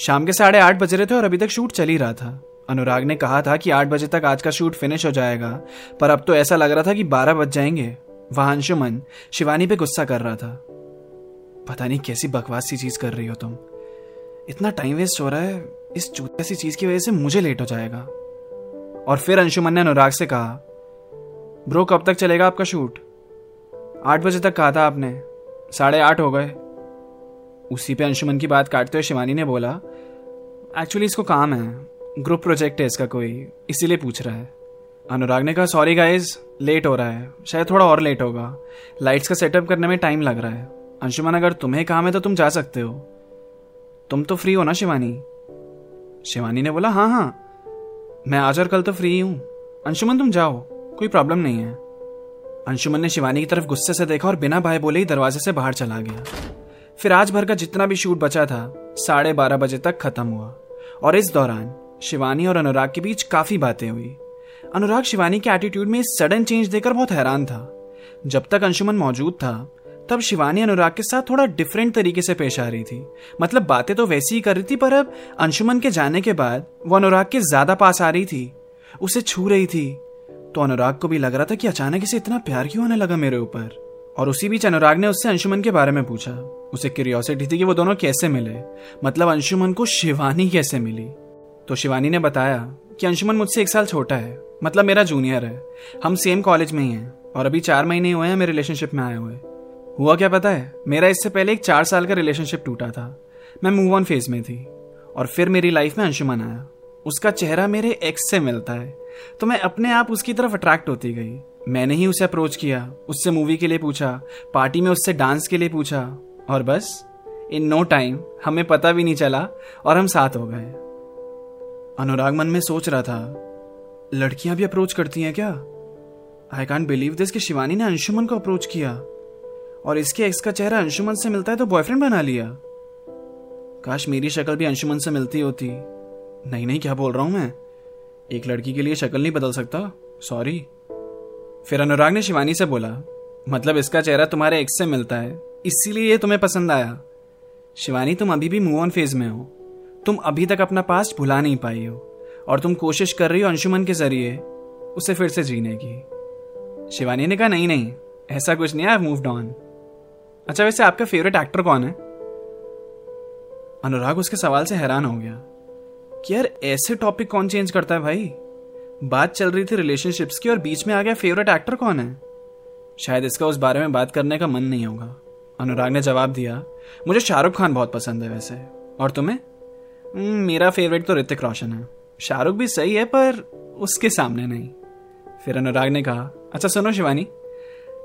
शाम के साढ़े आठ बज रहे थे और अभी तक शूट चल ही रहा था। अनुराग ने कहा था कि आठ बजे तक आज का शूट फिनिश हो जाएगा, पर अब तो ऐसा लग रहा था कि बारह बज जाएँगे। वहाँ अंशुमन शिवानी पे गुस्सा कर रहा था। पता नहीं कैसी बकवास सी चीज़ कर रही हो तुम। इतना टाइम वेस्ट हो रहा है, इस चूत सी चीज़ की वजह से मुझे लेट हो जाएगा। और फिर अंशुमन ने अनुराग से कहा, ब्रो, कब तक चलेगा आपका शूट? आठ बजे तक कहा था आपने। साढ़े आठ हो गए। उसी पे अंशुमन की बात काटते हुए शिवानी ने बोला एक्चुअली इसको काम है। ग्रुप प्रोजेक्ट है इसका कोई, इसीलिए पूछ रहा है। अनुराग ने कहा सॉरी गाइज़ लेट हो रहा है। शायद थोड़ा और लेट होगा। लाइट्स का सेटअप करने में टाइम लग रहा है। अंशुमन, अगर तुम्हें काम है तो तुम जा सकते हो। तुम तो फ्री हो ना शिवानी? शिवानी ने बोला हाँ हाँ। मैं आज और कल तो फ्री हूँ अंशुमन, तुम जाओ। कोई प्रॉब्लम नहीं है। अंशुमन ने शिवानी की तरफ़ गुस्से से देखा और बिना भाई बोले ही दरवाजे से बाहर चला गया। फिर आज भर का जितना भी शूट बचा था, साढ़े बारह बजे तक खत्म हुआ। और इस दौरान, शिवानी और अनुराग के बीच काफ़ी बातें हुई। अनुराग शिवानी के एटीट्यूड में सडन चेंज देकर बहुत हैरान था। जब तक अंशुमन मौजूद था, तब शिवानी अनुराग के साथ थोड़ा डिफरेंट तरीके से पेश आ रही थी। मतलब बातें तो वैसी ही कर रही थी, पर अब अंशुमन के जाने के बाद वो अनुराग के ज़्यादा पास आ रही थी, उसे छू रही थी। तो अनुराग को भी लग रहा था कि अचानक इसे इतना प्यार क्यों आने लगा मेरे ऊपर? और उसी बीच अनुराग ने उससे अंशुमन के बारे में पूछा। उसे क्यूरियोसिटी थी कि वो दोनों कैसे मिले। मतलब अंशुमन को शिवानी कैसे मिली? तो शिवानी ने बताया कि अंशुमन मुझसे एक साल छोटा है। मतलब मेरा जूनियर है। हम सेम कॉलेज में ही हैं और अभी चार महीने हुए हैं मेरे रिलेशनशिप में आए हुए। हुआ क्या पता है? मेरा इससे पहले एक चार साल का रिलेशनशिप टूटा था। मैं मूव ऑन फ़ेज़ में थी और फिर मेरी लाइफ में अंशुमन आया। उसका चेहरा मेरे एक्स से मिलता है। तो मैं अपने आप उसकी तरफ़ अट्रैक्ट होती गई। मैंने ही उसे अप्रोच किया, उससे मूवी के लिए पूछा पार्टी में उससे डांस के लिए पूछा, और बस इन नो टाइम हमें पता भी नहीं चला, और हम साथ हो गए। अनुराग मन में सोच रहा था, लड़कियाँ भी अप्रोच करती हैं क्या? आई कांट बिलीव दिस कि शिवानी ने अंशुमन को अप्रोच किया, और इसके एक्स का चेहरा अंशुमन से मिलता है तो बॉयफ्रेंड बना लिया। काश मेरी शक्ल भी अंशुमन से मिलती होती। नहीं नहीं, क्या बोल रहा हूँ मैं? एक लड़की के लिए शक्ल नहीं बदल सकता। सॉरी फिर अनुराग ने शिवानी से बोला मतलब इसका चेहरा तुम्हारे एक्स से मिलता है, इसीलिए ये तुम्हें पसंद आया। शिवानी, तुम अभी भी मूव ऑन फ़ेज़ में हो। तुम अभी तक अपना पास्ट भुला नहीं पाई हो, और तुम कोशिश कर रही हो अंशुमन के ज़रिए उसे फिर से जीने की। शिवानी ने कहा, नहीं नहीं, ऐसा कुछ नहीं आई मूव्ड ऑन अच्छा वैसे आपका फेवरेट एक्टर कौन है? अनुराग उसके सवाल से हैरान हो गया, कि यार ऐसे टॉपिक कौन चेंज करता है भाई? बात चल रही थी रिलेशनशिप्स की और बीच में आ गया फेवरेट एक्टर कौन है? शायद इसका उस बारे में बात करने का मन नहीं होगा। अनुराग ने जवाब दिया मुझे शाहरुख खान बहुत पसंद है वैसे। और तुम्हें? हम्म, मेरा फेवरेट तो ऋतिक रोशन है। शाहरुख भी सही है पर उसके सामने नहीं। फिर अनुराग ने कहा अच्छा सुनो शिवानी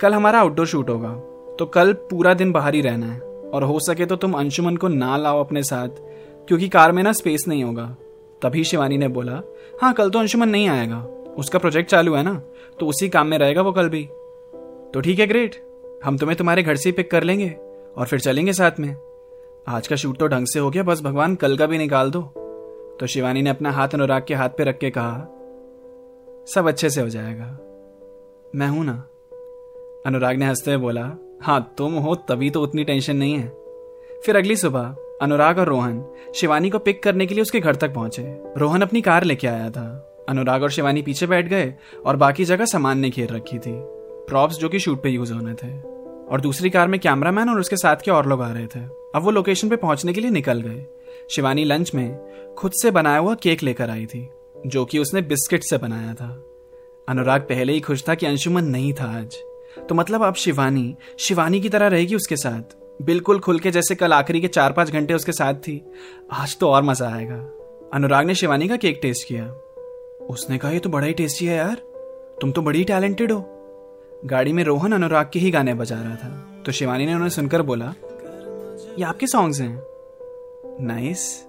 कल हमारा आउटडोर शूट होगा तो कल पूरा दिन बाहर ही रहना है। और हो सके तो तुम अंशुमन को ना लाओ अपने साथ क्योंकि कार में ना स्पेस नहीं होगा। तभी शिवानी ने बोला हाँ कल तो अंशुमन नहीं आएगा। उसका प्रोजेक्ट चालू है ना तो उसी काम में रहेगा वो कल भी। तो ठीक है ग्रेट हम तुम्हें तुम्हारे घर से ही पिक कर लेंगे और फिर चलेंगे साथ में। आज का शूट तो ढंग से हो गया, बस भगवान कल का भी निकाल दो। तो शिवानी ने अपना हाथ अनुराग के हाथ पे रख के कहा, सब अच्छे से हो जाएगा। मैं हूँ ना? अनुराग ने हँसते हुए बोला हाँ तुम हो, तभी तो उतनी टेंशन नहीं है। फिर अगली सुबह अनुराग और रोहन शिवानी को पिक करने के लिए उसके घर तक पहुँचे। रोहन अपनी कार लेके आया था। अनुराग और शिवानी पीछे बैठ गए और बाकी जगह सामान ने घेर रखी थी। प्रॉप्स जो कि शूट पे यूज़ होने थे। और दूसरी कार में कैमरामैन और उसके साथ के और लोग आ रहे थे। अब वो लोकेशन पे पहुँचने के लिए निकल गए। शिवानी लंच में खुद से बनाया हुआ केक लेकर आई थी, जो कि उसने बिस्किट से बनाया था। अनुराग पहले ही खुश था कि अंशुमन नहीं था आज। तो मतलब अब शिवानी शिवानी की तरह रहेगी उसके साथ। बिल्कुल खुल के जैसे कल आखिरी के चार पाँच घंटे उसके साथ थी। आज तो और मज़ा आएगा। अनुराग ने शिवानी का केक टेस्ट किया। उसने कहा, ये तो बड़ा ही टेस्टी है यार। तुम तो बड़ी टैलेंटेड हो। गाड़ी में रोहन अनुराग के ही गाने बजा रहा था। तो शिवानी ने उन्हें सुनकर बोला, ये आपके सॉन्ग्स हैं? नाइस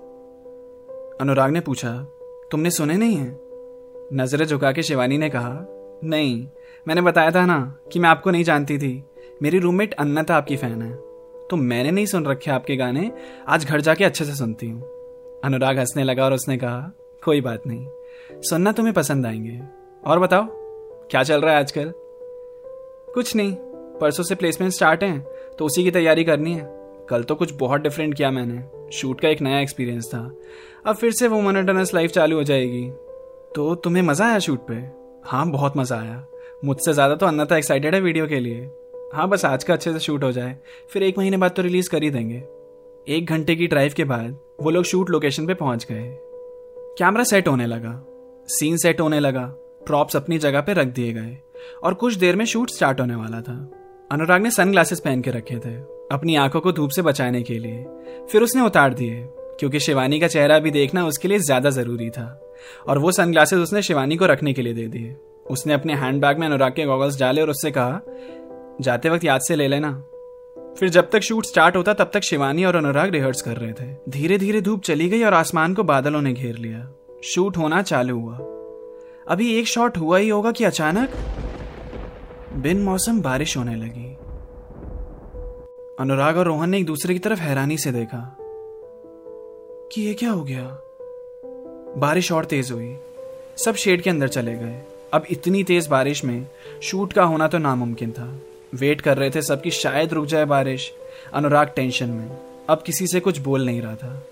अनुराग ने पूछा, तुमने सुने नहीं है? नज़रें झुका के शिवानी ने कहा, नहीं। मैंने बताया था ना कि मैं आपको नहीं जानती थी। मेरी रूममेट अन्ना था आपकी फ़ैन है। तो मैंने नहीं सुन रखे आपके गाने। आज घर जाके अच्छे से सुनती हूँ। अनुराग हंसने लगा और उसने कहा, कोई बात नहीं। सुनना तुम्हें पसंद आएँगे। और बताओ, क्या चल रहा है आजकल? कुछ नहीं। परसों से प्लेसमेंट स्टार्ट है तो उसी की तैयारी करनी है। कल तो कुछ बहुत डिफरेंट किया मैंने। शूट का एक नया एक्सपीरियंस था। अब फिर से वो मोनोटनस लाइफ चालू हो जाएगी। तो तुम्हें मज़ा आया शूट पे? हाँ बहुत मज़ा आया। मुझसे ज़्यादा तो अन्ना एक्साइटेड है वीडियो के लिए। हाँ बस आज का अच्छे से शूट हो जाए। फिर एक महीने बाद तो रिलीज़ कर ही देंगे। एक घंटे की ड्राइव के बाद वो लोग शूट लोकेशन पे पहुँच गए। कैमरा सेट होने लगा, सीन सेट होने लगा, प्रॉप्स अपनी जगह पे रख दिए गए और कुछ देर में शूट स्टार्ट होने वाला था। अनुराग ने सन ग्लासेस पहन के रखे थे, अपनी आँखों को धूप से बचाने के लिए। फिर उसने उतार दिए, क्योंकि शिवानी का चेहरा भी देखना उसके लिए ज़्यादा ज़रूरी था। और वो सनग्लासेस उसने शिवानी को रखने के लिए दे दिए। उसने अपने हैंडबैग में अनुराग के गॉगल्स डाले और उससे कहा जाते वक्त याद से ले लेना। फिर जब तक शूट स्टार्ट होता, तब तक शिवानी और अनुराग रिहर्स कर रहे थे। धीरे धीरे धूप चली गई और आसमान को बादलों ने घेर लिया। शूट होना चालू हुआ। अभी एक शॉट हुआ ही होगा कि अचानक? बिन मौसम बारिश होने लगी। अनुराग और रोहन ने एक दूसरे की तरफ़ हैरानी से देखा। कि ये क्या हो गया? बारिश और तेज हुई। सब शेड के अंदर चले गए। अब इतनी तेज बारिश में शूट का होना तो नामुमकिन था। वेट कर रहे थे सबकी, शायद रुक जाए बारिश। अनुराग टेंशन में। अब किसी से कुछ बोल नहीं रहा था।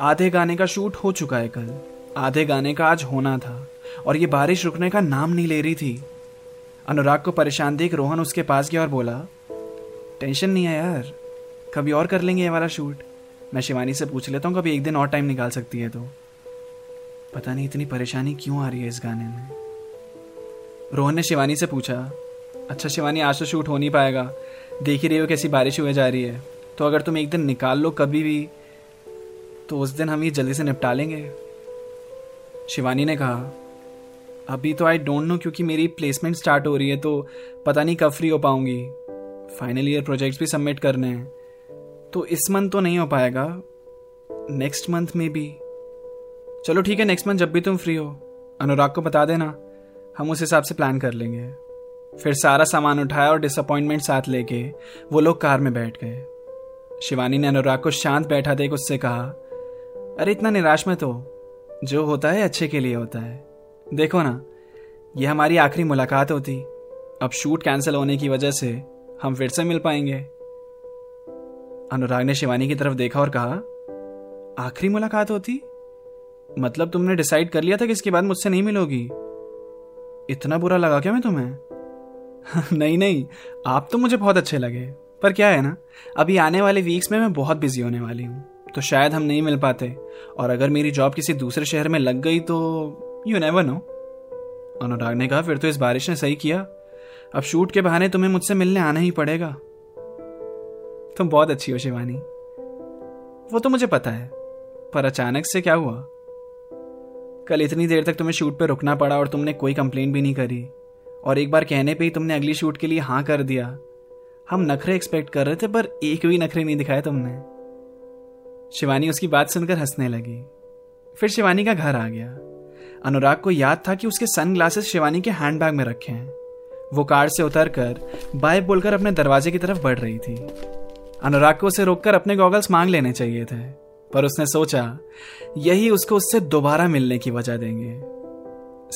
आधे गाने का शूट हो चुका है कल। आधे गाने का आज होना था। और ये बारिश रुकने का नाम नहीं ले रही थी। अनुराग को परेशान देख रोहन उसके पास गया और बोला, टेंशन नहीं है यार। कभी और कर लेंगे ये वाला शूट। मैं शिवानी से पूछ लेता हूँ, कभी एक दिन और टाइम निकाल सकती है तो। पता नहीं इतनी परेशानी क्यों आ रही है इस गाने में? रोहन ने शिवानी से पूछा अच्छा शिवानी, आज तो शूट हो नहीं पाएगा। देख ही रही हो कैसी बारिश हुए जा रही है। तो अगर तुम एक दिन निकाल लो कभी भी तो उस दिन हम ये जल्दी से निपटा लेंगे। शिवानी ने कहा, अभी तो आई डोंट नो क्योंकि मेरी प्लेसमेंट स्टार्ट हो रही है तो पता नहीं कब फ्री हो पाऊँगी। फाइनल ईयर प्रोजेक्ट्स भी सबमिट करने हैं। तो इस मंथ तो नहीं हो पाएगा नेक्स्ट मंथ में भी। चलो ठीक है नेक्स्ट मंथ जब भी तुम फ्री हो, अनुराग को बता देना, हम उस हिसाब से प्लान कर लेंगे। फिर सारा सामान उठाया और डिसअपॉइंटमेंट साथ लेके वो लोग कार में बैठ गए। शिवानी ने अनुराग को शांत बैठा देख उससे कहा, अरे, इतना निराश मत हो। जो होता है, अच्छे के लिए होता है। देखो ना, ये हमारी आखिरी मुलाकात होती। अब शूट कैंसिल होने की वजह से हम फिर से मिल पाएँगे। अनुराग ने शिवानी की तरफ़ देखा और कहा, आखिरी मुलाकात होती? मतलब तुमने डिसाइड कर लिया था कि इसके बाद मुझसे नहीं मिलोगी? इतना बुरा लगा क्या मैं तुम्हें? नहीं नहीं, आप तो मुझे बहुत अच्छे लगे, पर क्या है ना, अभी आने वाले वीक्स में मैं बहुत बिज़ी होने वाली हूँ तो शायद हम नहीं मिल पाते, और अगर मेरी जॉब किसी दूसरे शहर में लग गई तो यू नेवर नो अनुराग ने कहा, फिर तो इस बारिश ने सही किया, अब शूट के बहाने तुम्हें मुझसे मिलने आना ही पड़ेगा। तुम बहुत अच्छी हो, शिवानी। वो तो मुझे पता है, पर अचानक से क्या हुआ? कल इतनी देर तक तुम्हें शूट पे रुकना पड़ा और तुमने कोई कंप्लेन भी नहीं करी। और एक बार कहने पे ही तुमने अगली शूट के लिए हाँ कर दिया। हम नखरे एक्सपेक्ट कर रहे थे, पर एक भी नखरे नहीं दिखाए तुमने। शिवानी उसकी बात सुनकर हंसने लगी। फिर शिवानी का घर आ गया। अनुराग को याद था कि उसके सन ग्लासेस शिवानी के हैंडबैग में रखे हैं। वो कार से उतरकर बाय बोलकर अपने दरवाजे की तरफ़ बढ़ रही थी। अनुराग को उसे रोककर अपने गॉगल्स मांग लेने चाहिए थे, पर उसने सोचा, यही उसको उससे दोबारा मिलने की वजह देंगे।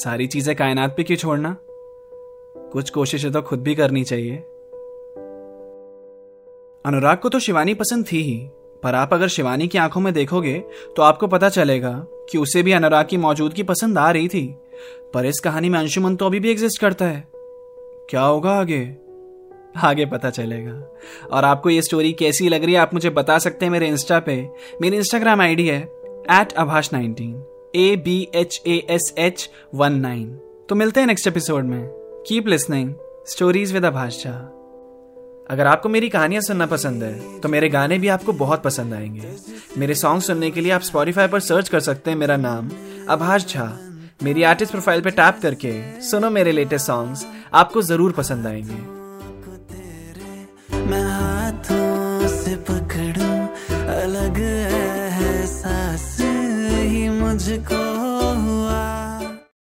सारी चीज़ें कायनात पे क्यों छोड़ना? कुछ कोशिशें तो खुद भी करनी चाहिए। अनुराग को तो शिवानी पसंद थी ही, पर आप अगर शिवानी की आँखों में देखोगे तो आपको पता चलेगा कि उसे भी अनुराग की मौजूदगी पसंद आ रही थी। पर इस कहानी में अंशुमन तो अभी भी एग्जिस्ट करता है। क्या होगा आगे? आगे पता चलेगा। और आपको ये स्टोरी कैसी लग रही है, आप मुझे बता सकते हैं मेरे इंस्टा पे। मेरी इंस्टाग्राम आईडी है at Abhash nineteen A B H A S H one nine तो मिलते हैं नेक्स्ट एपिसोड में। Keep listening stories with Abhash अगर आपको मेरी कहानियाँ सुनना पसंद है तो मेरे गाने भी आपको बहुत पसंद आएँगे। मेरे सॉन्ग सुनने के लिए आप स्पॉटिफाई पर सर्च कर सकते हैं मेरा नाम अभाष झा मेरी आर्टिस्ट प्रोफ़ाइल पे टैप करके सुनो मेरे लेटेस्ट सॉन्ग्स आपको ज़रूर पसंद आएँगे। मैं हाथों से अलग एहसास ही मुझको।